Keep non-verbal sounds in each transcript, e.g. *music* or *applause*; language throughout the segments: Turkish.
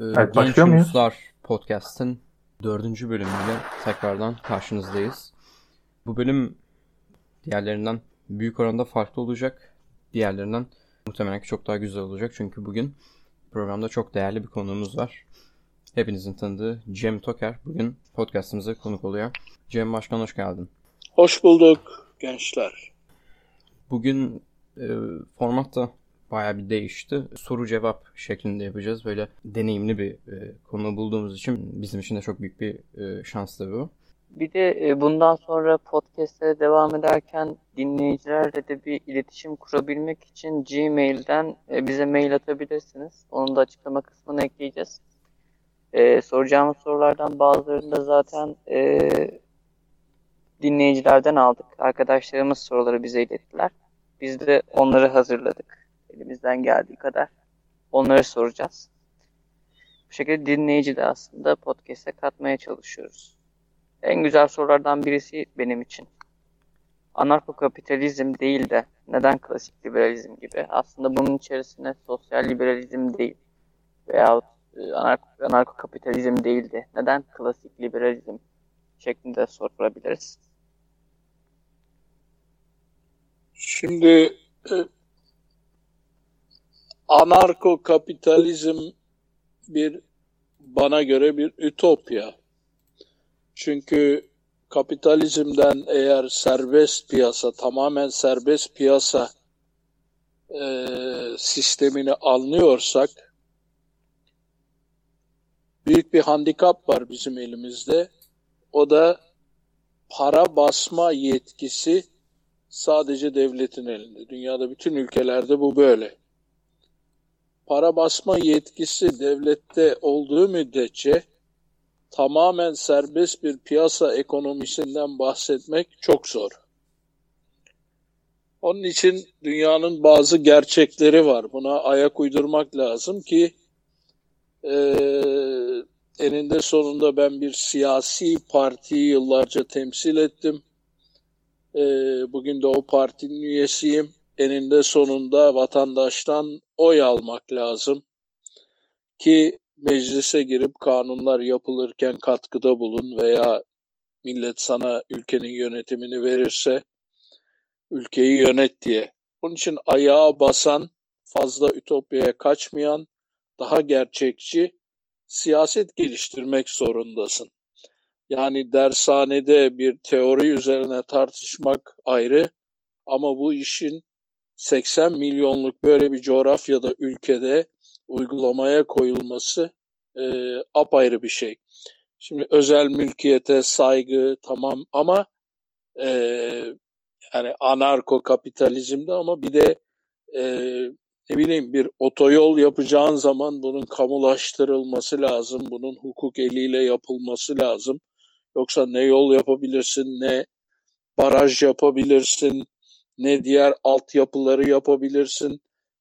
Ee, evet, Genç Uluslar Podcast'ın dördüncü bölümüyle tekrardan karşınızdayız. Bu bölüm diğerlerinden büyük oranda farklı olacak. Diğerlerinden muhtemelen çok daha güzel olacak. Çünkü bugün programda çok değerli bir konuğumuz var. Hepinizin tanıdığı Cem Toker bugün podcastımıza konuk oluyor. Cem Başkan hoş geldin. Hoş bulduk gençler. Bugün e, format da baya bir değişti. Soru cevap şeklinde yapacağız. Böyle deneyimli bir e, konu bulduğumuz için bizim için de çok büyük bir e, şans tabii bu. Bir de e, bundan sonra podcastlere devam ederken dinleyicilerle de bir iletişim kurabilmek için Gmail'den e, bize mail atabilirsiniz. Onu da açıklama kısmına ekleyeceğiz. E, soracağımız sorulardan bazılarını da zaten e, dinleyicilerden aldık. Arkadaşlarımız soruları bize ilettiler. Biz de onları hazırladık elimizden geldiği kadar onları soracağız. Bu şekilde dinleyici de aslında podcast'e katmaya çalışıyoruz. En güzel sorulardan birisi benim için. Anarkokapitalizm değil de neden klasik liberalizm gibi? Aslında bunun içerisine sosyal liberalizm değil veyahut e, anarko, anarkokapitalizm değil de neden klasik liberalizm şeklinde sorabiliriz. Şimdi e, anarko kapitalizm bir bana göre bir ütopya. Çünkü kapitalizmden eğer serbest piyasa, tamamen serbest piyasa e, sistemini anlıyorsak büyük bir handikap var bizim elimizde. O da para basma yetkisi sadece devletin elinde. Dünyada bütün ülkelerde bu böyle para basma yetkisi devlette olduğu müddetçe tamamen serbest bir piyasa ekonomisinden bahsetmek çok zor. Onun için dünyanın bazı gerçekleri var. Buna ayak uydurmak lazım ki e, eninde sonunda ben bir siyasi partiyi yıllarca temsil ettim. E, bugün de o partinin üyesiyim eninde sonunda vatandaştan oy almak lazım ki meclise girip kanunlar yapılırken katkıda bulun veya millet sana ülkenin yönetimini verirse ülkeyi yönet diye. Onun için ayağa basan, fazla ütopyaya kaçmayan, daha gerçekçi siyaset geliştirmek zorundasın. Yani dershanede bir teori üzerine tartışmak ayrı ama bu işin 80 milyonluk böyle bir coğrafyada, ülkede uygulamaya koyulması e, apayrı bir şey. Şimdi özel mülkiyete saygı tamam ama e, yani anarko kapitalizmde ama bir de e, ne bileyim bir otoyol yapacağın zaman bunun kamulaştırılması lazım. Bunun hukuk eliyle yapılması lazım. Yoksa ne yol yapabilirsin ne baraj yapabilirsin ne diğer altyapıları yapabilirsin.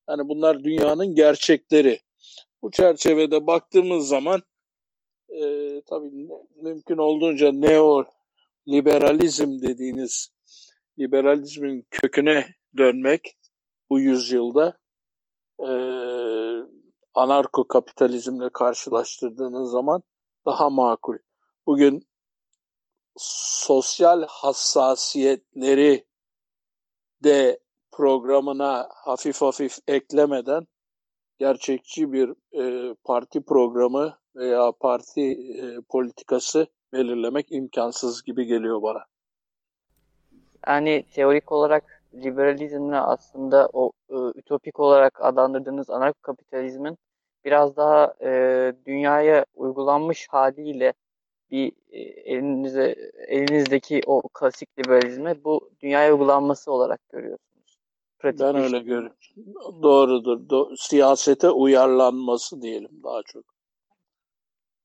Yani bunlar dünyanın gerçekleri. Bu çerçevede baktığımız zaman e, tabii mümkün olduğunca neo liberalizm dediğiniz liberalizmin köküne dönmek bu yüzyılda e, anarko kapitalizmle karşılaştırdığınız zaman daha makul. Bugün sosyal hassasiyetleri de programına hafif hafif eklemeden gerçekçi bir e, parti programı veya parti e, politikası belirlemek imkansız gibi geliyor bana. Yani teorik olarak liberalizmle aslında o e, ütopik olarak adlandırdığınız anarkokapitalizmin biraz daha e, dünyaya uygulanmış haliyle bir e, elinize elinizdeki o klasik liberalizmi bu dünyaya uygulanması olarak görüyorsunuz. Pratik ben öyle görüyorum. Doğrudur. Do siyasete uyarlanması diyelim daha çok.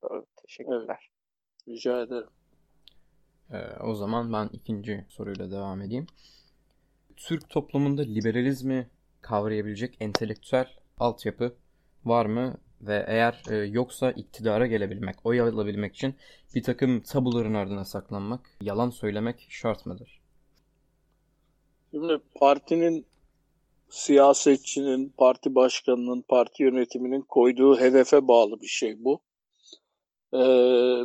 Doğru. Teşekkürler. Evet. Rica ederim. Ee, o zaman ben ikinci soruyla devam edeyim. Türk toplumunda liberalizmi kavrayabilecek entelektüel altyapı var mı ve eğer e, yoksa iktidara gelebilmek, oy alabilmek için bir takım tabuların ardına saklanmak, yalan söylemek şart mıdır? Şimdi partinin siyasetçinin, parti başkanının, parti yönetiminin koyduğu hedefe bağlı bir şey bu. Ee,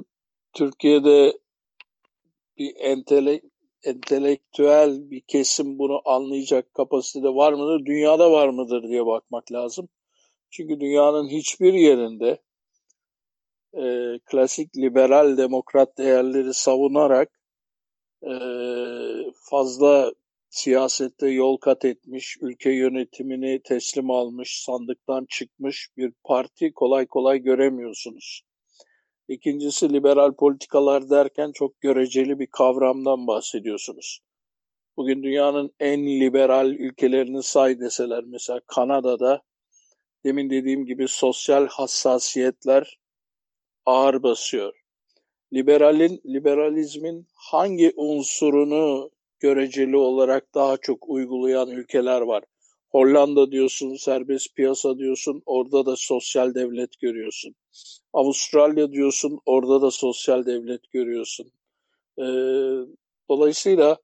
Türkiye'de bir entele, entelektüel bir kesim bunu anlayacak kapasitede var mıdır, dünyada var mıdır diye bakmak lazım. Çünkü dünyanın hiçbir yerinde e, klasik liberal demokrat değerleri savunarak e, fazla siyasette yol kat etmiş, ülke yönetimini teslim almış, sandıktan çıkmış bir parti kolay kolay göremiyorsunuz. İkincisi liberal politikalar derken çok göreceli bir kavramdan bahsediyorsunuz. Bugün dünyanın en liberal ülkelerini say deseler mesela Kanada'da demin dediğim gibi sosyal hassasiyetler ağır basıyor. Liberalin, liberalizmin hangi unsurunu göreceli olarak daha çok uygulayan ülkeler var? Hollanda diyorsun, serbest piyasa diyorsun, orada da sosyal devlet görüyorsun. Avustralya diyorsun, orada da sosyal devlet görüyorsun. Ee, dolayısıyla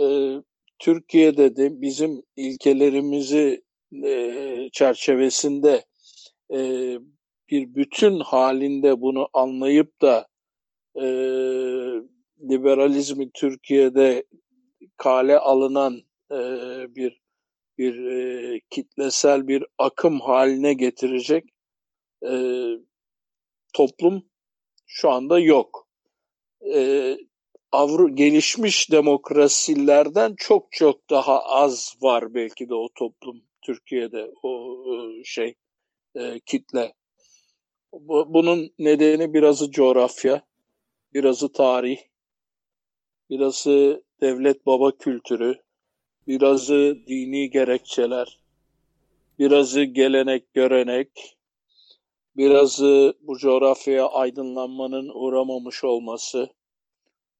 e, Türkiye'de de bizim ilkelerimizi e, çerçevesinde e, bir bütün halinde bunu anlayıp da e, liberalizmi Türkiye'de kale alınan bir bir kitlesel bir akım haline getirecek toplum şu anda yok. E, Avru gelişmiş demokrasilerden çok çok daha az var belki de o toplum Türkiye'de o e, şey e, kitle. Bu, bunun nedeni birazı coğrafya, birazı tarih, birazı devlet baba kültürü, birazı dini gerekçeler, birazı gelenek görenek, birazı bu coğrafyaya aydınlanmanın uğramamış olması,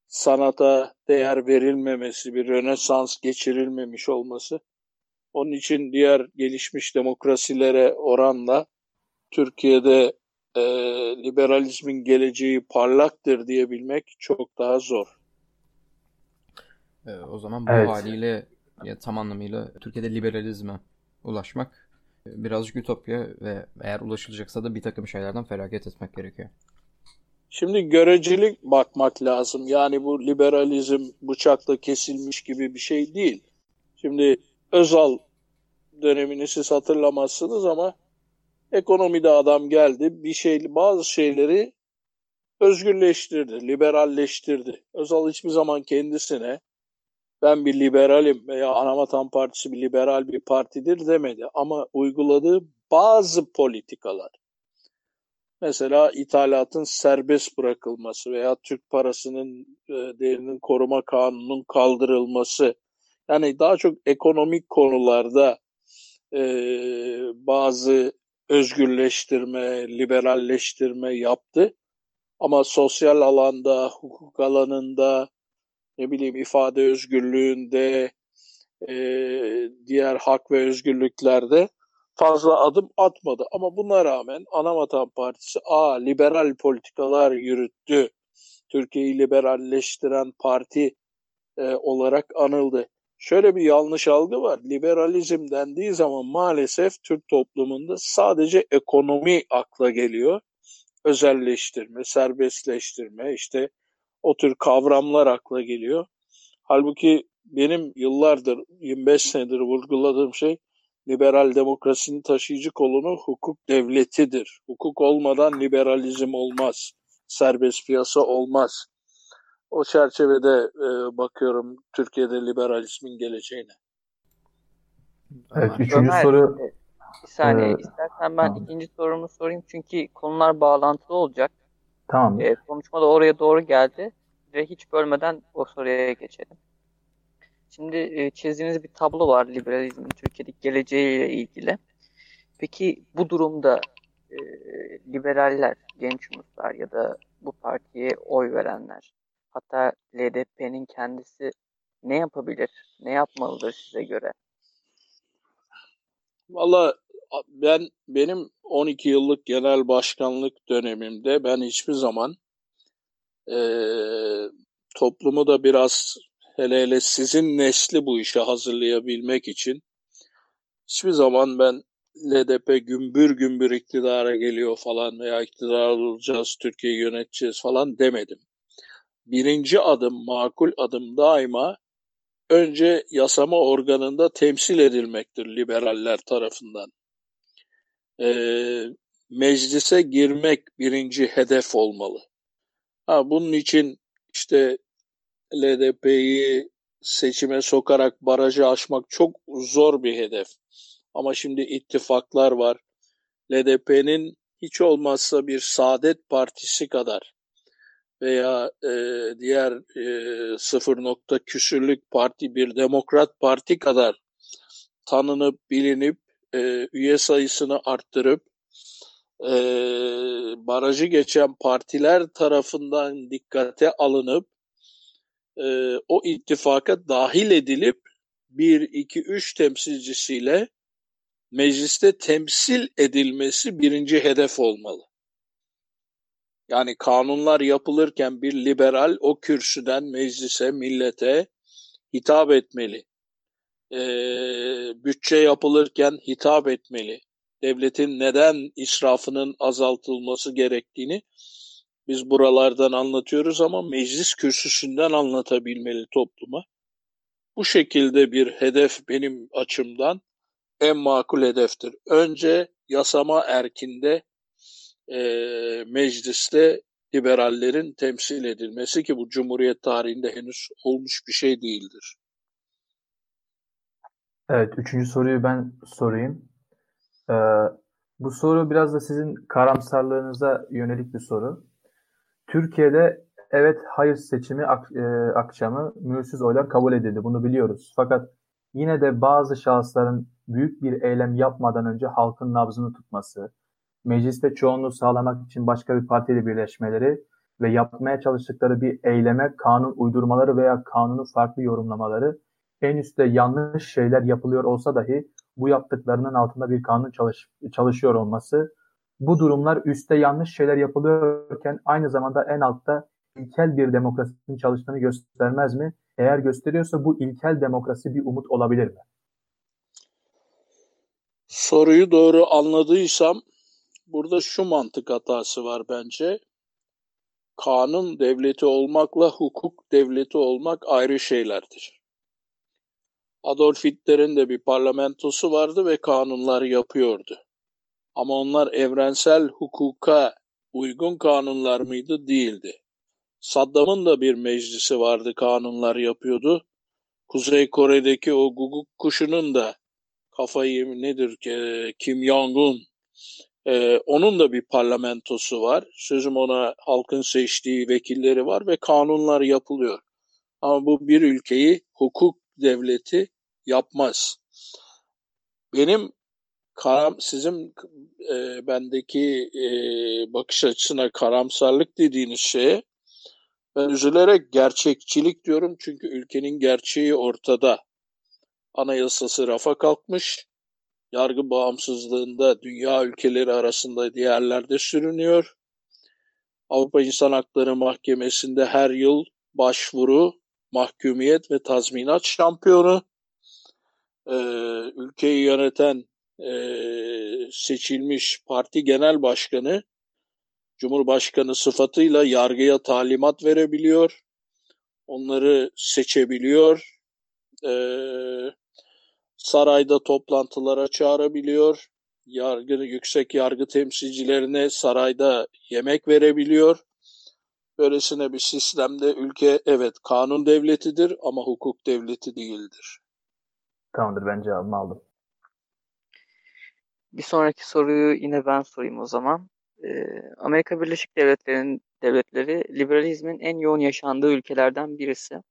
sanata değer verilmemesi, bir rönesans geçirilmemiş olması. Onun için diğer gelişmiş demokrasilere oranla Türkiye'de e, liberalizmin geleceği parlaktır diyebilmek çok daha zor. E, o zaman bu evet. haliyle ya tam anlamıyla Türkiye'de liberalizme ulaşmak e, birazcık ütopya ve eğer ulaşılacaksa da bir takım şeylerden feragat etmek gerekiyor. Şimdi görecelik bakmak lazım. Yani bu liberalizm bıçakla kesilmiş gibi bir şey değil. Şimdi Özal dönemini siz hatırlamazsınız ama ekonomide adam geldi bir şey bazı şeyleri özgürleştirdi, liberalleştirdi. Özal hiçbir zaman kendisine ben bir liberalim veya Anavatan Partisi bir liberal bir partidir demedi. Ama uyguladığı bazı politikalar, mesela ithalatın serbest bırakılması veya Türk parasının e, değerinin koruma kanununun kaldırılması, yani daha çok ekonomik konularda e, bazı özgürleştirme, liberalleştirme yaptı. Ama sosyal alanda, hukuk alanında, ne bileyim ifade özgürlüğünde, e, diğer hak ve özgürlüklerde fazla adım atmadı. Ama buna rağmen Anavatan Partisi A liberal politikalar yürüttü. Türkiye'yi liberalleştiren parti e, olarak anıldı. Şöyle bir yanlış algı var. Liberalizm dendiği zaman maalesef Türk toplumunda sadece ekonomi akla geliyor. Özelleştirme, serbestleştirme, işte o tür kavramlar akla geliyor. Halbuki benim yıllardır 25 senedir vurguladığım şey liberal demokrasinin taşıyıcı kolunu hukuk devletidir. Hukuk olmadan liberalizm olmaz. Serbest piyasa olmaz. O çerçevede e, bakıyorum Türkiye'de liberalizmin geleceğine. Evet, üçüncü Ömer, soru. E, bir saniye, ee, istersen ben tamam. ikinci sorumu sorayım çünkü konular bağlantılı olacak. Tamam. Ee, konuşma da oraya doğru geldi. Ve hiç bölmeden o soruya geçelim. Şimdi e, çizdiğiniz bir tablo var liberalizmin Türkiye'deki geleceğiyle ilgili. Peki bu durumda e, liberaller, genç umutlar ya da bu partiye oy verenler hatta LDP'nin kendisi ne yapabilir, ne yapmalıdır size göre? Valla ben benim 12 yıllık genel başkanlık dönemimde ben hiçbir zaman e, toplumu da biraz hele hele sizin nesli bu işe hazırlayabilmek için hiçbir zaman ben LDP gümbür gümbür iktidara geliyor falan veya iktidar olacağız, Türkiye'yi yöneteceğiz falan demedim. Birinci adım, makul adım daima önce yasama organında temsil edilmektir liberaller tarafından. Ee, meclise girmek birinci hedef olmalı. Ha, bunun için işte LDP'yi seçime sokarak barajı aşmak çok zor bir hedef. Ama şimdi ittifaklar var. LDP'nin hiç olmazsa bir Saadet Partisi kadar veya e, diğer e, sıfır nokta küsürlük parti bir Demokrat Parti kadar tanınıp bilinip e, üye sayısını arttırıp e, barajı geçen partiler tarafından dikkate alınıp e, o ittifaka dahil edilip 1, 2, 3 temsilcisiyle mecliste temsil edilmesi birinci hedef olmalı. Yani kanunlar yapılırken bir liberal o kürsüden meclise, millete hitap etmeli. Ee, bütçe yapılırken hitap etmeli. Devletin neden israfının azaltılması gerektiğini biz buralardan anlatıyoruz ama meclis kürsüsünden anlatabilmeli topluma. Bu şekilde bir hedef benim açımdan en makul hedeftir. Önce yasama erkinde e, mecliste liberallerin temsil edilmesi ki bu Cumhuriyet tarihinde henüz olmuş bir şey değildir. Evet, üçüncü soruyu ben sorayım. Ee, bu soru biraz da sizin karamsarlığınıza yönelik bir soru. Türkiye'de evet hayır seçimi ak- e, akşamı mühürsüz oylar kabul edildi. Bunu biliyoruz. Fakat yine de bazı şahısların büyük bir eylem yapmadan önce halkın nabzını tutması, mecliste çoğunluğu sağlamak için başka bir partiyle birleşmeleri ve yapmaya çalıştıkları bir eyleme kanun uydurmaları veya kanunu farklı yorumlamaları en üstte yanlış şeyler yapılıyor olsa dahi bu yaptıklarının altında bir kanun çalış, çalışıyor olması bu durumlar üstte yanlış şeyler yapılıyorken aynı zamanda en altta ilkel bir demokrasinin çalıştığını göstermez mi? Eğer gösteriyorsa bu ilkel demokrasi bir umut olabilir mi? Soruyu doğru anladıysam burada şu mantık hatası var bence. Kanun devleti olmakla hukuk devleti olmak ayrı şeylerdir. Adolf Hitler'in de bir parlamentosu vardı ve kanunlar yapıyordu. Ama onlar evrensel hukuka uygun kanunlar mıydı? Değildi. Saddam'ın da bir meclisi vardı, kanunlar yapıyordu. Kuzey Kore'deki o guguk kuşunun da kafayı nedir ki Kim Jong-un ee, onun da bir parlamentosu var. Sözüm ona halkın seçtiği vekilleri var ve kanunlar yapılıyor. Ama bu bir ülkeyi hukuk devleti yapmaz. Benim karam sizin e, bendeki e, bakış açısına karamsarlık dediğiniz şeye ben üzülerek gerçekçilik diyorum çünkü ülkenin gerçeği ortada. Anayasası rafa kalkmış, yargı bağımsızlığında dünya ülkeleri arasında diğerlerde sürünüyor. Avrupa İnsan Hakları Mahkemesi'nde her yıl başvuru, mahkumiyet ve tazminat şampiyonu. Ee, ülkeyi yöneten e, seçilmiş parti genel başkanı Cumhurbaşkanı sıfatıyla yargıya talimat verebiliyor. Onları seçebiliyor. Ee, sarayda toplantılara çağırabiliyor. Yargı, yüksek yargı temsilcilerine sarayda yemek verebiliyor. Böylesine bir sistemde ülke evet kanun devletidir ama hukuk devleti değildir. Tamamdır ben cevabımı aldım. Bir sonraki soruyu yine ben sorayım o zaman. Ee, Amerika Birleşik Devletleri'nin devletleri liberalizmin en yoğun yaşandığı ülkelerden birisi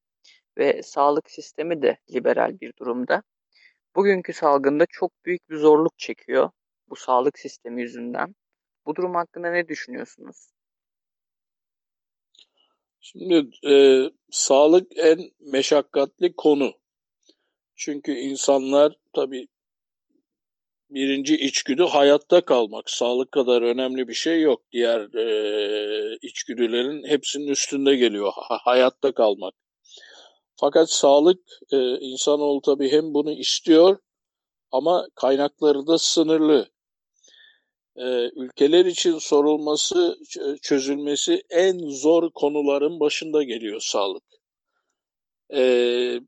ve sağlık sistemi de liberal bir durumda. Bugünkü salgında çok büyük bir zorluk çekiyor bu sağlık sistemi yüzünden. Bu durum hakkında ne düşünüyorsunuz? Şimdi e, sağlık en meşakkatli konu. Çünkü insanlar tabii birinci içgüdü hayatta kalmak. Sağlık kadar önemli bir şey yok. Diğer e, içgüdülerin hepsinin üstünde geliyor. Ha, hayatta kalmak. Fakat sağlık e, insanoğlu tabii hem bunu istiyor ama kaynakları da sınırlı. Ee, ülkeler için sorulması, çözülmesi en zor konuların başında geliyor sağlık. Ee,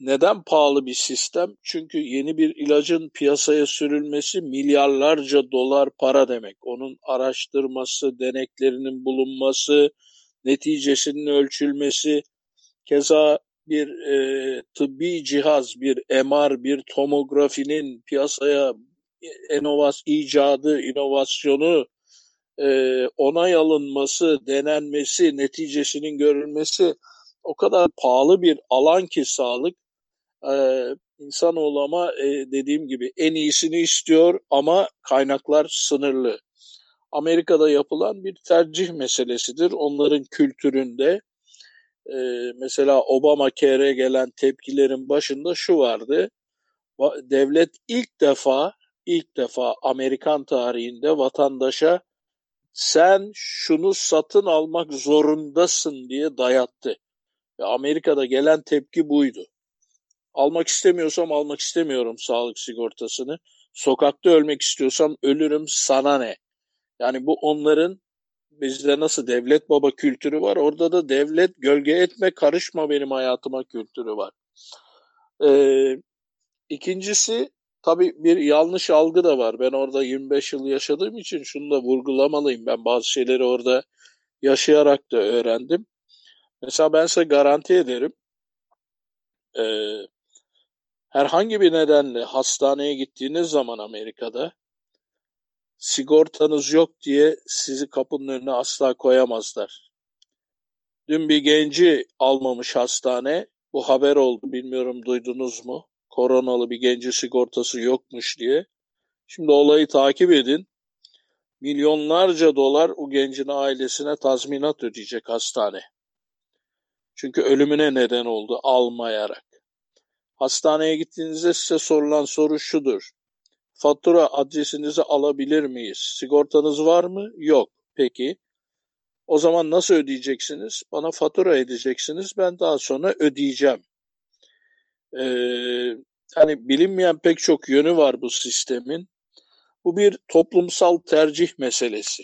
neden pahalı bir sistem? Çünkü yeni bir ilacın piyasaya sürülmesi milyarlarca dolar para demek. Onun araştırması, deneklerinin bulunması, neticesinin ölçülmesi, keza bir e, tıbbi cihaz, bir MR, bir tomografinin piyasaya inovas icadı, inovasyonu, e, onay alınması, denenmesi, neticesinin görülmesi o kadar pahalı bir alan ki sağlık. E, insanoğlu ama e, dediğim gibi en iyisini istiyor ama kaynaklar sınırlı. Amerika'da yapılan bir tercih meselesidir. Onların kültüründe e, mesela Obama Care'e gelen tepkilerin başında şu vardı. Devlet ilk defa ilk defa Amerikan tarihinde vatandaşa sen şunu satın almak zorundasın diye dayattı. Ve Amerika'da gelen tepki buydu. Almak istemiyorsam almak istemiyorum sağlık sigortasını. Sokakta ölmek istiyorsam ölürüm sana ne? Yani bu onların bizde nasıl devlet baba kültürü var. Orada da devlet gölge etme karışma benim hayatıma kültürü var. Ee, ikincisi tabii bir yanlış algı da var. Ben orada 25 yıl yaşadığım için şunu da vurgulamalıyım. Ben bazı şeyleri orada yaşayarak da öğrendim. Mesela ben size garanti ederim. E, herhangi bir nedenle hastaneye gittiğiniz zaman Amerika'da sigortanız yok diye sizi kapının önüne asla koyamazlar. Dün bir genci almamış hastane. Bu haber oldu bilmiyorum duydunuz mu? Koronalı bir genci sigortası yokmuş diye. Şimdi olayı takip edin. Milyonlarca dolar o gencin ailesine tazminat ödeyecek hastane. Çünkü ölümüne neden oldu almayarak. Hastaneye gittiğinizde size sorulan soru şudur. Fatura adresinizi alabilir miyiz? Sigortanız var mı? Yok. Peki. O zaman nasıl ödeyeceksiniz? Bana fatura edeceksiniz. Ben daha sonra ödeyeceğim. Ee, hani bilinmeyen pek çok yönü var bu sistemin. Bu bir toplumsal tercih meselesi.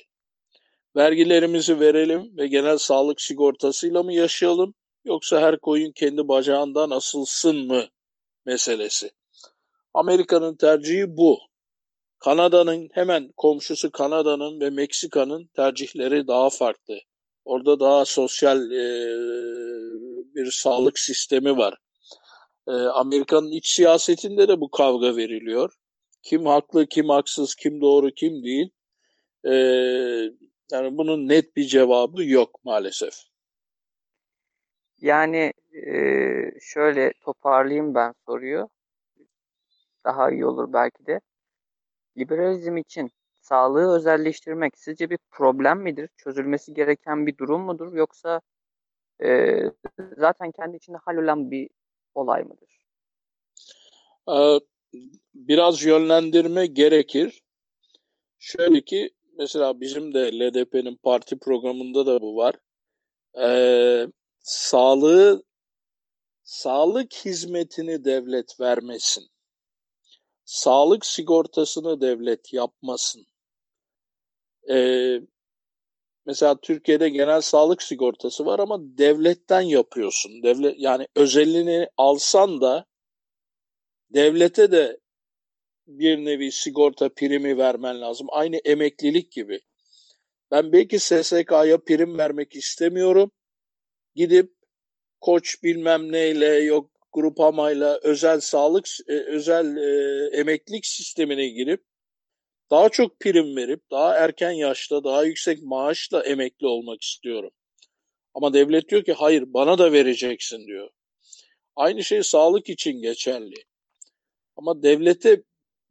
Vergilerimizi verelim ve genel sağlık sigortasıyla mı yaşayalım yoksa her koyun kendi bacağından asılsın mı meselesi. Amerika'nın tercihi bu. Kanada'nın hemen komşusu Kanada'nın ve Meksika'nın tercihleri daha farklı. Orada daha sosyal e, bir sağlık sistemi var. E, Amerika'nın iç siyasetinde de bu kavga veriliyor. Kim haklı, kim haksız, kim doğru, kim değil. E, yani bunun net bir cevabı yok maalesef. Yani e, şöyle toparlayayım ben soruyu. Daha iyi olur belki de. Liberalizm için sağlığı özelleştirmek sizce bir problem midir? Çözülmesi gereken bir durum mudur? Yoksa e, zaten kendi içinde hallolan bir olay mıdır? Ee, biraz yönlendirme gerekir. Şöyle ki mesela bizim de LDP'nin parti programında da bu var. Ee, sağlığı sağlık hizmetini devlet vermesin. Sağlık sigortasını devlet yapmasın. Ee, mesela Türkiye'de genel sağlık sigortası var ama devletten yapıyorsun. Devlet yani özelliğini alsan da devlete de bir nevi sigorta primi vermen lazım. Aynı emeklilik gibi. Ben belki SSK'ya prim vermek istemiyorum. Gidip koç bilmem neyle yok grupamayla özel sağlık e, özel e, emeklilik sistemine girip daha çok prim verip daha erken yaşta daha yüksek maaşla emekli olmak istiyorum. Ama devlet diyor ki hayır bana da vereceksin diyor. Aynı şey sağlık için geçerli. Ama devlete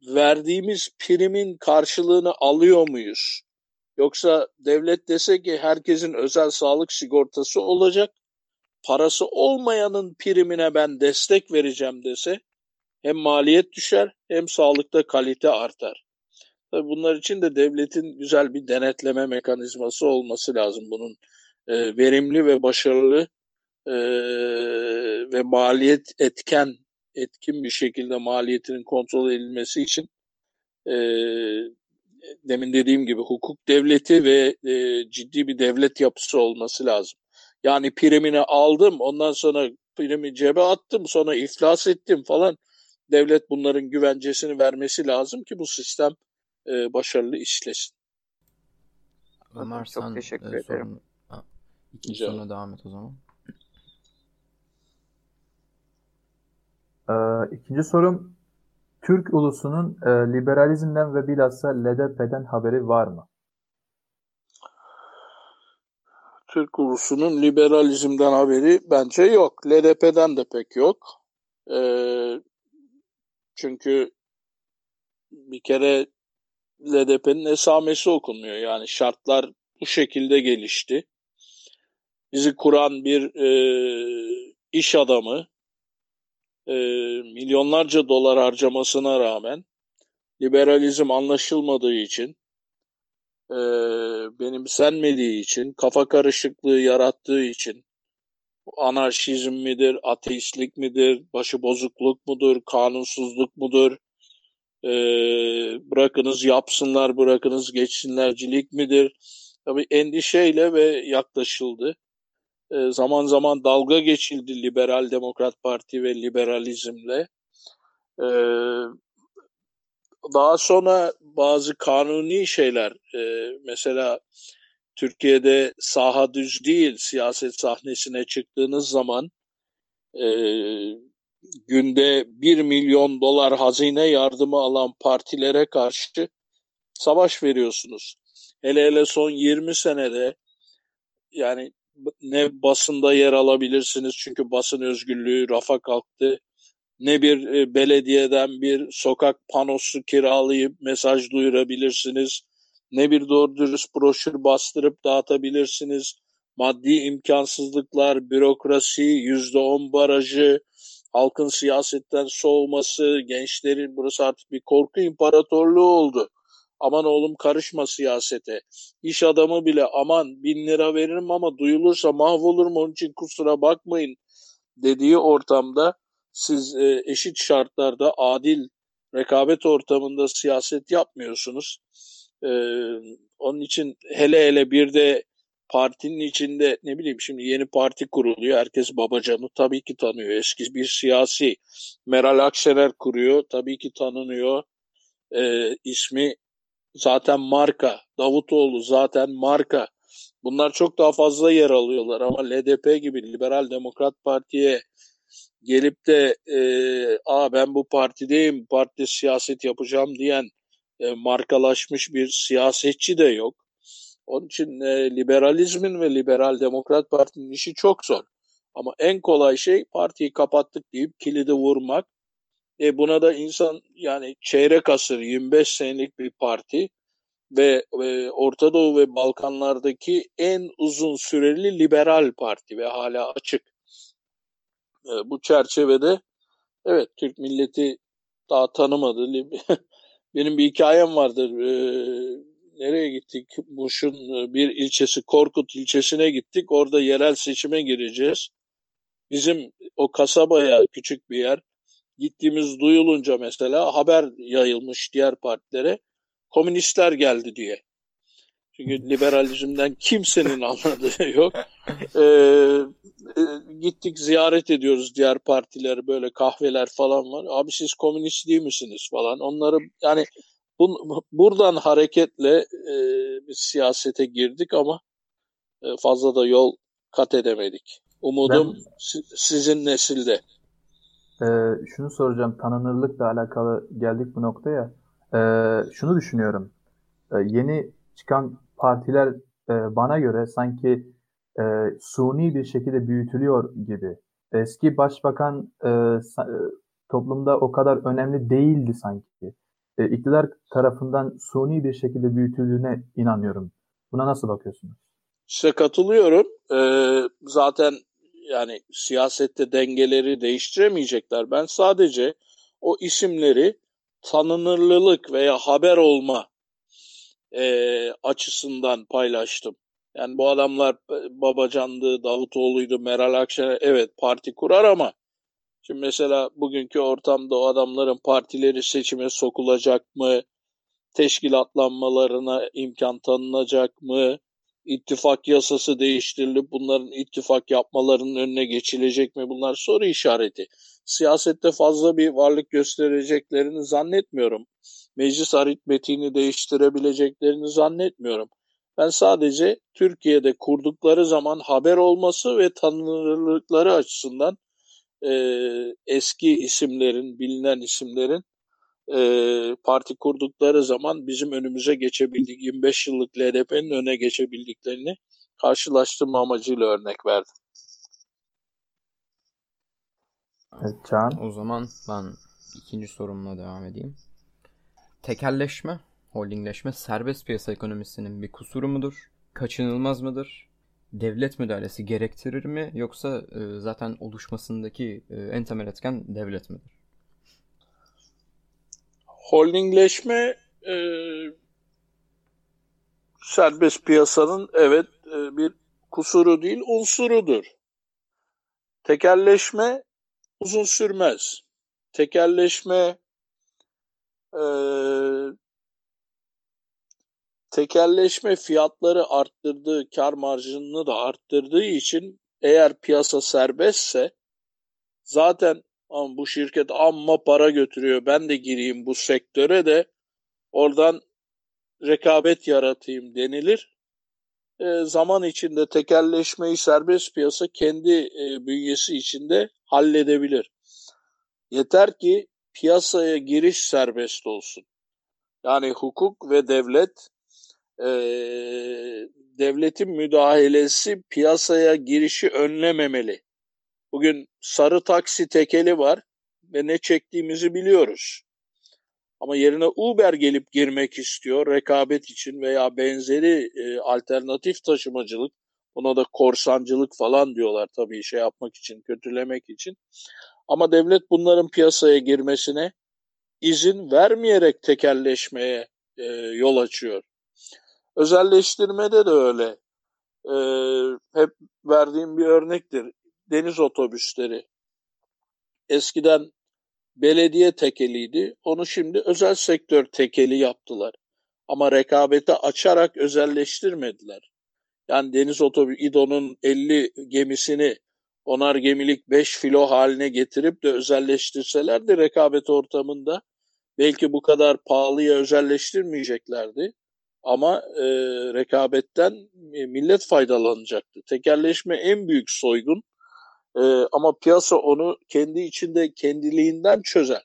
verdiğimiz primin karşılığını alıyor muyuz? Yoksa devlet dese ki herkesin özel sağlık sigortası olacak, parası olmayanın primine ben destek vereceğim dese hem maliyet düşer hem sağlıkta kalite artar. Tabii bunlar için de devletin güzel bir denetleme mekanizması olması lazım. Bunun e, verimli ve başarılı e, ve maliyet etken etkin bir şekilde maliyetinin kontrol edilmesi için e, demin dediğim gibi hukuk devleti ve e, ciddi bir devlet yapısı olması lazım. Yani primini aldım ondan sonra primi cebe attım sonra iflas ettim falan. Devlet bunların güvencesini vermesi lazım ki bu sistem e, başarılı işlesin. Ömer Çok sen teşekkür e, ederim. sorun, ha, ikinci soruna devam et o zaman. Ee, ikinci sorum Türk ulusunun e, liberalizmden ve bilhassa LDP'den haberi var mı? Türk ulusunun liberalizmden haberi bence yok. LDP'den de pek yok. Ee, çünkü bir kere LDP'nin esamesi okunmuyor. Yani şartlar bu şekilde gelişti. Bizi kuran bir e, iş adamı e, milyonlarca dolar harcamasına rağmen liberalizm anlaşılmadığı için e, benimsenmediği için, kafa karışıklığı yarattığı için anarşizm midir, ateistlik midir, başıbozukluk mudur, kanunsuzluk mudur, e, bırakınız yapsınlar, bırakınız geçsinlercilik midir? Tabii endişeyle ve yaklaşıldı. E, zaman zaman dalga geçildi Liberal Demokrat Parti ve liberalizmle. E, daha sonra bazı kanuni şeyler, e, mesela Türkiye'de saha düz değil, siyaset sahnesine çıktığınız zaman e, günde 1 milyon dolar hazine yardımı alan partilere karşı savaş veriyorsunuz. Hele hele son 20 senede yani ne basında yer alabilirsiniz çünkü basın özgürlüğü rafa kalktı. Ne bir e, belediyeden bir sokak panosu kiralayıp mesaj duyurabilirsiniz. Ne bir doğru dürüst broşür bastırıp dağıtabilirsiniz. Maddi imkansızlıklar, bürokrasi, yüzde on barajı, halkın siyasetten soğuması, gençlerin burası artık bir korku imparatorluğu oldu. Aman oğlum karışma siyasete. İş adamı bile aman bin lira veririm ama duyulursa mahvolurum onun için kusura bakmayın dediği ortamda siz e, eşit şartlarda adil rekabet ortamında siyaset yapmıyorsunuz. E, onun için hele hele bir de partinin içinde ne bileyim şimdi yeni parti kuruluyor. Herkes Babacan'ı tabii ki tanıyor. Eski bir siyasi Meral Akşener kuruyor. Tabii ki tanınıyor. E, ismi zaten marka. Davutoğlu zaten marka. Bunlar çok daha fazla yer alıyorlar ama LDP gibi Liberal Demokrat Parti'ye gelip de e, Aa, ben bu partideyim, bu partide siyaset yapacağım diyen e, markalaşmış bir siyasetçi de yok. Onun için e, liberalizmin ve Liberal Demokrat Parti'nin işi çok zor. Ama en kolay şey partiyi kapattık deyip kilidi vurmak. E buna da insan yani çeyrek asır 25 senelik bir parti ve e, Orta Doğu ve Balkanlardaki en uzun süreli liberal parti ve hala açık. E, bu çerçevede evet Türk milleti daha tanımadı. *laughs* Benim bir hikayem vardır. E, nereye gittik? Muş'un bir ilçesi Korkut ilçesine gittik. Orada yerel seçime gireceğiz. Bizim o kasabaya küçük bir yer. Gittiğimiz duyulunca mesela haber yayılmış diğer partilere. Komünistler geldi diye. Çünkü liberalizmden kimsenin anladığı *laughs* yok. Ee, e, gittik ziyaret ediyoruz diğer partileri böyle kahveler falan var. Abi siz komünist değil misiniz falan. Onları yani bu, buradan hareketle e, biz siyasete girdik ama e, fazla da yol kat edemedik. Umudum ben, si, sizin nesilde. E, şunu soracağım tanınırlıkla alakalı geldik bu noktaya. E, şunu düşünüyorum. E, yeni çıkan partiler e, bana göre sanki e, suni bir şekilde büyütülüyor gibi. Eski başbakan e, e, toplumda o kadar önemli değildi sanki. E, iktidar tarafından suni bir şekilde büyütüldüğüne inanıyorum. Buna nasıl bakıyorsunuz? Size katılıyorum. Ee, zaten yani siyasette dengeleri değiştiremeyecekler. Ben sadece o isimleri tanınırlılık veya haber olma e, açısından paylaştım. Yani bu adamlar Babacan'dı, Davutoğlu'ydu, Meral Akşener evet parti kurar ama Şimdi mesela bugünkü ortamda o adamların partileri seçime sokulacak mı? Teşkilatlanmalarına imkan tanınacak mı? İttifak yasası değiştirilip bunların ittifak yapmalarının önüne geçilecek mi? Bunlar soru işareti. Siyasette fazla bir varlık göstereceklerini zannetmiyorum. Meclis aritmetiğini değiştirebileceklerini zannetmiyorum. Ben sadece Türkiye'de kurdukları zaman haber olması ve tanınırlıkları açısından e, eski isimlerin, bilinen isimlerin e, parti kurdukları zaman bizim önümüze geçebildik, 25 yıllık LDP'nin öne geçebildiklerini karşılaştırma amacıyla örnek verdim. Evet, Can. O zaman ben ikinci sorumla devam edeyim. Tekelleşme, holdingleşme serbest piyasa ekonomisinin bir kusuru mudur? Kaçınılmaz mıdır? Devlet müdahalesi gerektirir mi yoksa e, zaten oluşmasındaki e, en temel etken devlet midir? Holdingleşme e, serbest piyasanın evet e, bir kusuru değil unsurudur. Tekelleşme uzun sürmez. Tekelleşme e, tekelleşme fiyatları arttırdığı, kar marjını da arttırdığı için eğer piyasa serbestse zaten bu şirket amma para götürüyor ben de gireyim bu sektöre de oradan rekabet yaratayım denilir. E, zaman içinde tekelleşmeyi serbest piyasa kendi e, bünyesi içinde halledebilir. Yeter ki piyasaya giriş serbest olsun. Yani hukuk ve devlet e, devletin müdahalesi piyasaya girişi önlememeli. Bugün sarı taksi tekeli var ve ne çektiğimizi biliyoruz. Ama yerine Uber gelip girmek istiyor rekabet için veya benzeri e, alternatif taşımacılık. Buna da korsancılık falan diyorlar tabii şey yapmak için, kötülemek için. Ama devlet bunların piyasaya girmesine izin vermeyerek tekelleşmeye e, yol açıyor. Özelleştirmede de öyle. E, hep verdiğim bir örnektir. Deniz otobüsleri. Eskiden belediye tekeliydi. Onu şimdi özel sektör tekeli yaptılar. Ama rekabete açarak özelleştirmediler. Yani deniz otobüs İDO'nun 50 gemisini onar gemilik 5 filo haline getirip de özelleştirselerdi rekabet ortamında belki bu kadar pahalıya özelleştirmeyeceklerdi. Ama e, rekabetten e, millet faydalanacaktı. Tekerleşme en büyük soygun e, ama piyasa onu kendi içinde kendiliğinden çözer.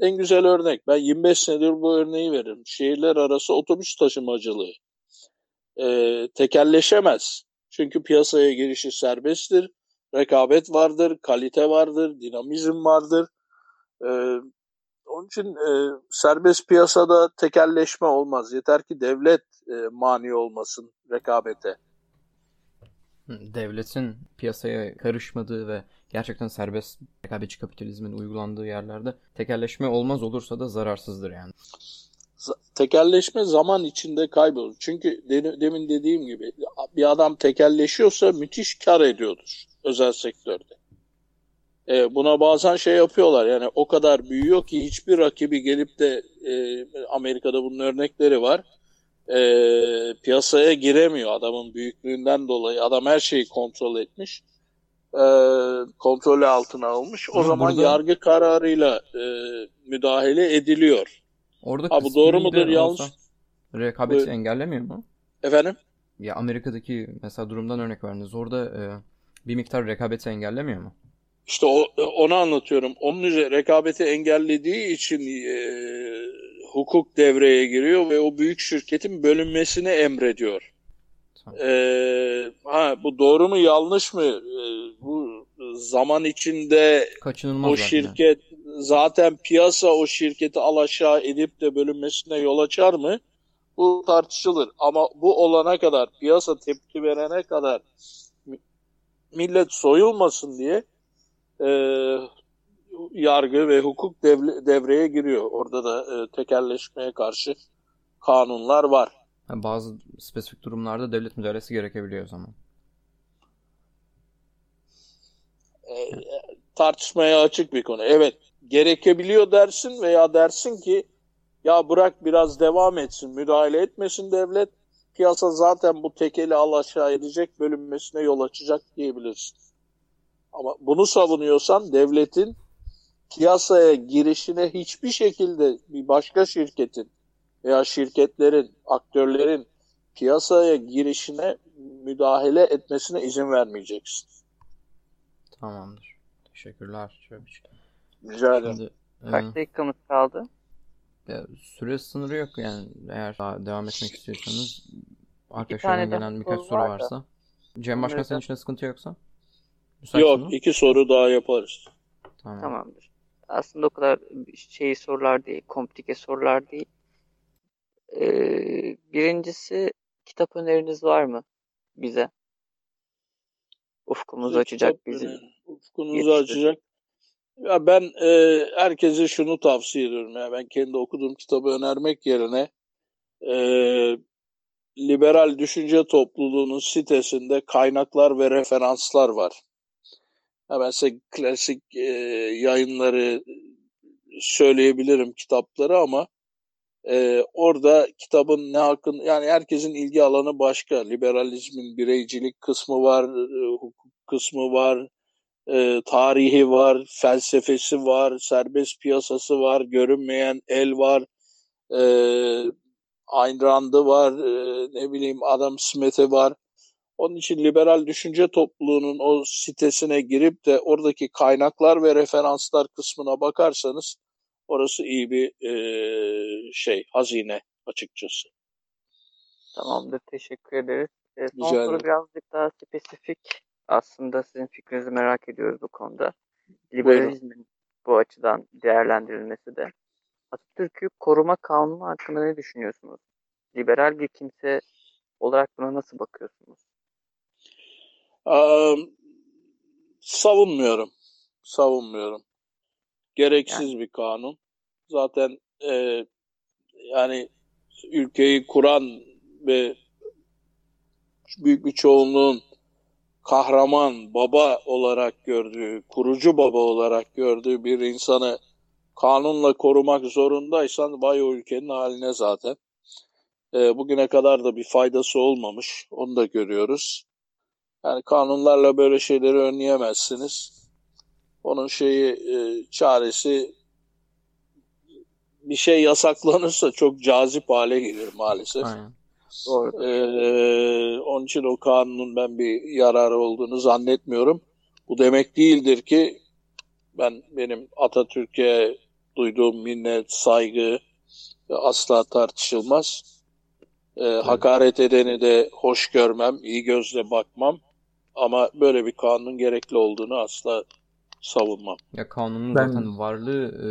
En güzel örnek ben 25 senedir bu örneği veririm. Şehirler arası otobüs taşımacılığı e, tekelleşemez. Çünkü piyasaya girişi serbesttir, rekabet vardır, kalite vardır, dinamizm vardır. E, onun için e, serbest piyasada tekelleşme olmaz. Yeter ki devlet e, mani olmasın rekabete. Devletin piyasaya karışmadığı ve gerçekten serbest rekabetçi kapitalizmin uygulandığı yerlerde tekelleşme olmaz olursa da zararsızdır yani. Tekelleşme zaman içinde kaybolur. Çünkü demin dediğim gibi bir adam tekelleşiyorsa müthiş kar ediyordur özel sektörde. E, buna bazen şey yapıyorlar yani o kadar büyüyor ki hiçbir rakibi gelip de e, Amerika'da bunun örnekleri var. E, piyasaya giremiyor adamın büyüklüğünden dolayı. Adam her şeyi kontrol etmiş. E, kontrolü altına almış. O Hı, zaman burada... yargı kararıyla e, müdahale ediliyor. Orada ha, bu doğru mudur yanlış? Rekabeti Buyur. engellemiyor mu? Efendim? Ya Amerika'daki mesela durumdan örnek verdiniz. Orada e, bir miktar rekabeti engellemiyor mu? İşte o, onu anlatıyorum. Onun üzerine rekabeti engellediği için e, hukuk devreye giriyor ve o büyük şirketin bölünmesini emrediyor. E, ha bu doğru mu yanlış mı? E, bu zaman içinde Kaçınılmaz o şirket yani. zaten piyasa o şirketi alaşağı edip de bölünmesine yol açar mı? Bu tartışılır. Ama bu olana kadar, piyasa tepki verene kadar millet soyulmasın diye e, yargı ve hukuk devre, devreye giriyor. Orada da e, tekerleşmeye karşı kanunlar var. Yani bazı spesifik durumlarda devlet müdahalesi gerekebiliyor o zaman. E, tartışmaya açık bir konu. Evet gerekebiliyor dersin veya dersin ki ya bırak biraz devam etsin, müdahale etmesin devlet. Piyasa zaten bu tekeli al aşağı edecek, bölünmesine yol açacak diyebilirsin. Ama bunu savunuyorsan devletin piyasaya girişine hiçbir şekilde bir başka şirketin veya şirketlerin, aktörlerin piyasaya girişine müdahale etmesine izin vermeyeceksin. Tamamdır. Teşekkürler. Şöyle Rica ederim. Şimdi, Kaç dakikamız kaldı? Ya, süre sınırı yok yani eğer daha devam etmek istiyorsanız arkadaşlardan gelen birkaç soru varsa. Cem Başkan senin için sıkıntı yoksa? Müsait yok mı? iki soru daha yaparız. Tamam. Tamamdır. Aslında o kadar şey sorular değil, komplike sorular değil. Ee, birincisi kitap öneriniz var mı bize? Ufkumuzu açacak bizim. Ufkumuzu açacak. Ya ben e, herkese şunu tavsiye ediyorum. Ya ben kendi okuduğum kitabı önermek yerine e, Liberal Düşünce Topluluğu'nun sitesinde kaynaklar ve referanslar var. Ya ben size klasik e, yayınları söyleyebilirim kitapları ama e, orada kitabın ne hakkın yani herkesin ilgi alanı başka. Liberalizmin bireycilik kısmı var, e, hukuk kısmı var, e, tarihi var, felsefesi var, serbest piyasası var, görünmeyen el var, e, Ayn Rand'ı var, e, ne bileyim Adam Smith'i var. Onun için liberal düşünce topluluğunun o sitesine girip de oradaki kaynaklar ve referanslar kısmına bakarsanız orası iyi bir e, şey, hazine açıkçası. Tamamdır, teşekkür ederiz. E, son soru birazcık daha spesifik aslında sizin fikrinizi merak ediyoruz bu konuda. Liberalizmin bu açıdan değerlendirilmesi de. Atatürk'ü koruma kanunu hakkında ne düşünüyorsunuz? Liberal bir kimse olarak buna nasıl bakıyorsunuz? Ee, savunmuyorum. Savunmuyorum. Gereksiz yani. bir kanun. Zaten e, yani ülkeyi kuran ve büyük bir çoğunluğun kahraman baba olarak gördüğü, kurucu baba olarak gördüğü bir insanı kanunla korumak zorundaysan vay o ülkenin haline zaten. E, bugüne kadar da bir faydası olmamış. Onu da görüyoruz. Yani kanunlarla böyle şeyleri önleyemezsiniz. Onun şeyi e, çaresi bir şey yasaklanırsa çok cazip hale gelir maalesef. Aynen. Doğru. Ee, onun için o kanunun ben bir yararı olduğunu zannetmiyorum. Bu demek değildir ki ben benim Atatürk'e duyduğum minnet, saygı asla tartışılmaz. Ee, hakaret edeni de hoş görmem, iyi gözle bakmam. Ama böyle bir kanun gerekli olduğunu asla savunmam. Ya kanunun ben... zaten varlığı e,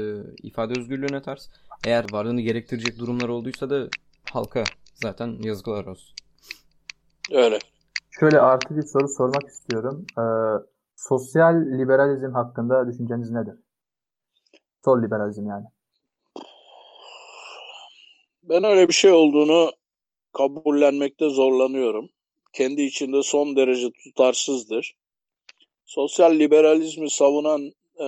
ifade özgürlüğüne ters. Eğer varlığını gerektirecek durumlar olduysa da halka zaten yazıklar olsun. Öyle. Şöyle artı bir soru sormak istiyorum. Ee, sosyal liberalizm hakkında düşünceniz nedir? Sol liberalizm yani. Ben öyle bir şey olduğunu kabullenmekte zorlanıyorum. Kendi içinde son derece tutarsızdır. Sosyal liberalizmi savunan e,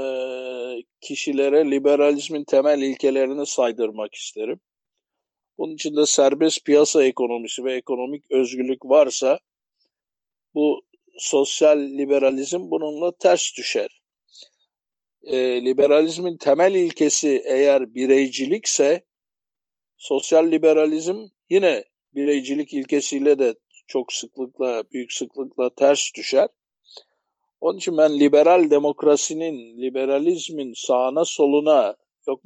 kişilere liberalizmin temel ilkelerini saydırmak isterim. Bunun içinde serbest piyasa ekonomisi ve ekonomik özgürlük varsa bu sosyal liberalizm bununla ters düşer. E, liberalizmin temel ilkesi eğer bireycilikse sosyal liberalizm yine bireycilik ilkesiyle de çok sıklıkla, büyük sıklıkla ters düşer. Onun için ben liberal demokrasinin, liberalizmin sağına soluna yok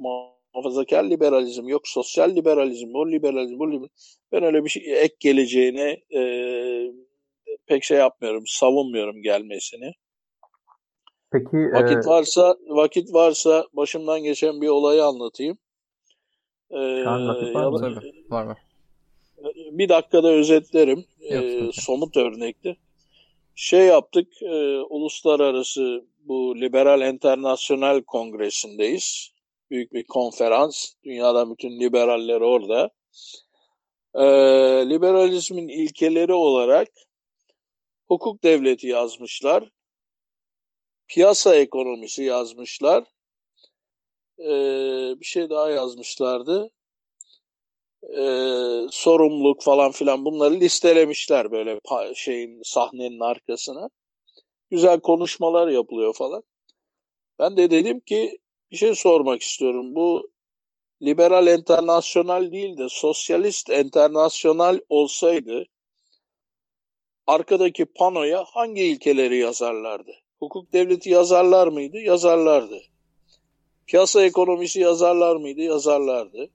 muhafazakar liberalizm, yok sosyal liberalizm, o liberalizm, bu liberalizm. Ben öyle bir şey ek geleceğini e, pek şey yapmıyorum, savunmuyorum gelmesini. Peki vakit e... varsa vakit varsa başımdan geçen bir olayı anlatayım. Ee, var mı? Var var. Bir dakikada özetlerim. Yok, ee, somut örnekti. Şey yaptık, e, uluslararası bu Liberal Internasyonel Kongresi'ndeyiz büyük bir konferans. Dünyada bütün liberaller orada. Ee, liberalizmin ilkeleri olarak hukuk devleti yazmışlar. piyasa ekonomisi yazmışlar. Ee, bir şey daha yazmışlardı. Ee, sorumluluk falan filan bunları listelemişler böyle şeyin sahnenin arkasına. Güzel konuşmalar yapılıyor falan. Ben de dedim ki bir şey sormak istiyorum. Bu liberal internasyonal değil de sosyalist internasyonal olsaydı arkadaki panoya hangi ilkeleri yazarlardı? Hukuk devleti yazarlar mıydı? Yazarlardı. Piyasa ekonomisi yazarlar mıydı? Yazarlardı.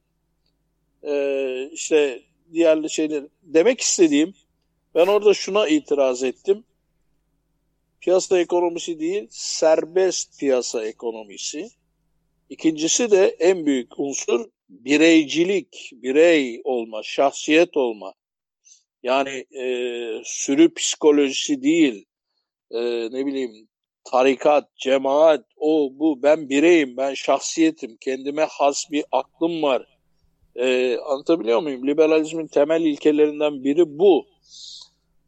Ee, işte diğer şeyler. Demek istediğim ben orada şuna itiraz ettim. Piyasa ekonomisi değil, serbest piyasa ekonomisi. İkincisi de en büyük unsur bireycilik, birey olma, şahsiyet olma. Yani e, sürü psikolojisi değil, e, ne bileyim tarikat, cemaat, o bu ben bireyim, ben şahsiyetim, kendime has bir aklım var. E, anlatabiliyor muyum? Liberalizmin temel ilkelerinden biri bu.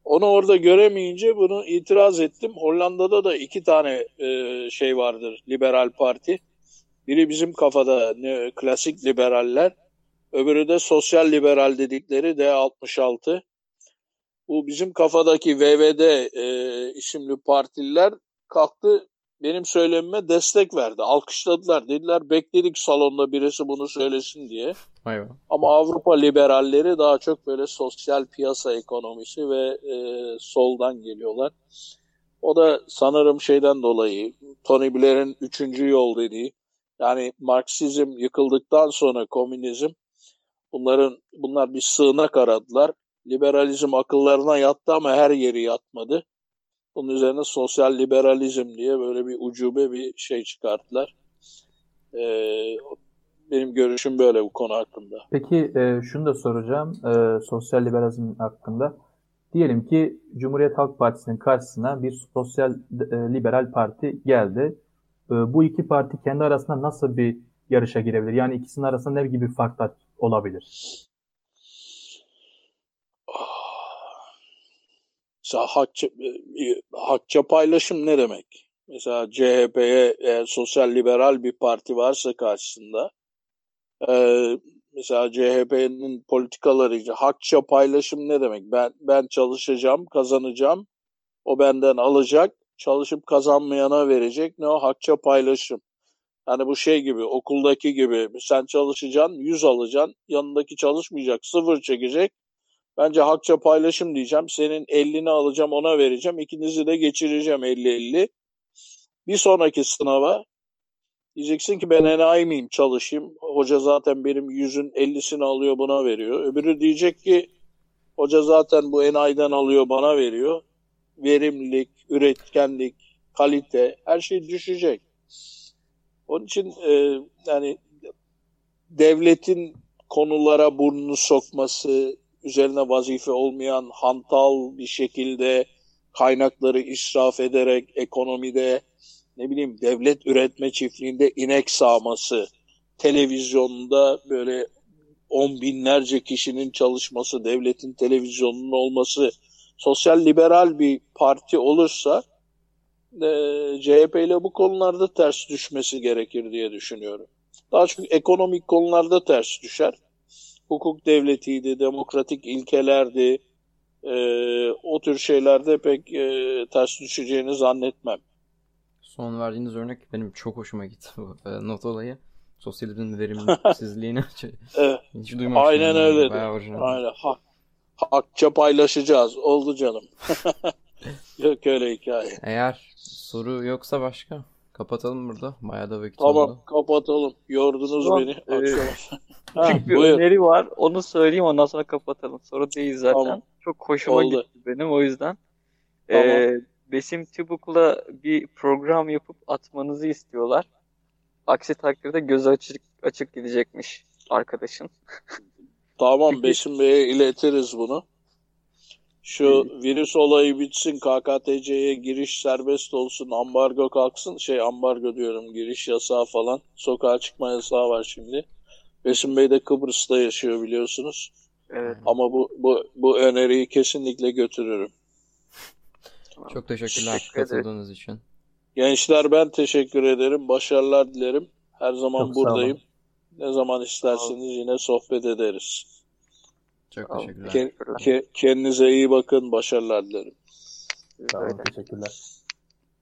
Onu orada göremeyince bunu itiraz ettim. Hollanda'da da iki tane e, şey vardır liberal parti. Biri bizim kafada ne, klasik liberaller, öbürü de sosyal liberal dedikleri D66. Bu bizim kafadaki VVD e, isimli partililer kalktı benim söylemime destek verdi. Alkışladılar. Dediler bekledik salonda birisi bunu söylesin diye. Aynen. Ama Avrupa liberalleri daha çok böyle sosyal piyasa ekonomisi ve e, soldan geliyorlar. O da sanırım şeyden dolayı Tony Blair'in üçüncü yol dediği yani Marksizm yıkıldıktan sonra komünizm bunların bunlar bir sığınak aradılar. Liberalizm akıllarına yattı ama her yeri yatmadı. Bunun üzerine sosyal liberalizm diye böyle bir ucube bir şey çıkarttılar. Ee, benim görüşüm böyle bu konu hakkında. Peki e, şunu da soracağım e, sosyal liberalizm hakkında. Diyelim ki Cumhuriyet Halk Partisi'nin karşısına bir sosyal e, liberal parti geldi. E, bu iki parti kendi arasında nasıl bir yarışa girebilir? Yani ikisinin arasında ne gibi farklar olabilir? *sighs* Mesela hakça, e, hakça paylaşım ne demek? Mesela CHP'ye eğer sosyal liberal bir parti varsa karşısında e, mesela CHP'nin politikaları hakça paylaşım ne demek? Ben ben çalışacağım, kazanacağım. O benden alacak, çalışıp kazanmayana verecek. Ne o hakça paylaşım. Yani bu şey gibi okuldaki gibi sen çalışacaksın, 100 alacaksın, yanındaki çalışmayacak, sıfır çekecek. Bence hakça paylaşım diyeceğim. Senin 50'ni alacağım ona vereceğim. İkinizi de geçireceğim 50-50. Bir sonraki sınava diyeceksin ki ben enayi miyim çalışayım. Hoca zaten benim yüzün 50'sini alıyor buna veriyor. Öbürü diyecek ki hoca zaten bu enayiden alıyor bana veriyor. Verimlilik, üretkenlik, kalite her şey düşecek. Onun için e, yani devletin konulara burnunu sokması, üzerine vazife olmayan hantal bir şekilde kaynakları israf ederek ekonomide ne bileyim devlet üretme çiftliğinde inek sağması, televizyonda böyle on binlerce kişinin çalışması, devletin televizyonunun olması, sosyal liberal bir parti olursa e, CHP ile bu konularda ters düşmesi gerekir diye düşünüyorum. Daha çok ekonomik konularda ters düşer hukuk devletiydi, demokratik ilkelerdi. E, o tür şeylerde pek e, ters düşeceğini zannetmem. Son verdiğiniz örnek benim çok hoşuma gitti bu e, not olayı. Sosyalizmin *laughs* verimsizliğini evet. hiç duymamıştım. Aynen öyle. Aynen. Ha, hakça paylaşacağız. Oldu canım. *laughs* Yok öyle hikaye. Eğer soru yoksa başka kapatalım burada. Bayağı da vakit tamam, oldu. Tamam kapatalım. Yordunuz Son, beni. E, *laughs* küçük bir buyur. öneri var. Onu söyleyeyim ondan sonra kapatalım. Soru değil zaten. Tamam. Çok hoşuma Oldu. gitti benim o yüzden. Tamam. Ee, Besim Tübük'la bir program yapıp atmanızı istiyorlar. Aksi takdirde göz açık, açık gidecekmiş arkadaşın. *laughs* Tamam. Besim Bey'e iletiriz bunu. Şu virüs olayı bitsin, KKTC'ye giriş serbest olsun, ambargo kalksın. Şey ambargo diyorum, giriş yasağı falan. Sokağa çıkma yasağı var şimdi. Besim Bey de Kıbrıs'ta yaşıyor biliyorsunuz. Evet. Ama bu, bu, bu öneriyi kesinlikle götürürüm. Çok teşekkürler Teşekkür katıldığınız için. Gençler ben teşekkür ederim. Başarılar dilerim. Her zaman Çok sağ olun. buradayım. Ne zaman isterseniz yine sohbet ederiz. Çok teşekkürler. Ke- ke- kendinize iyi bakın. Başarılar dilerim. Öyle. Teşekkürler.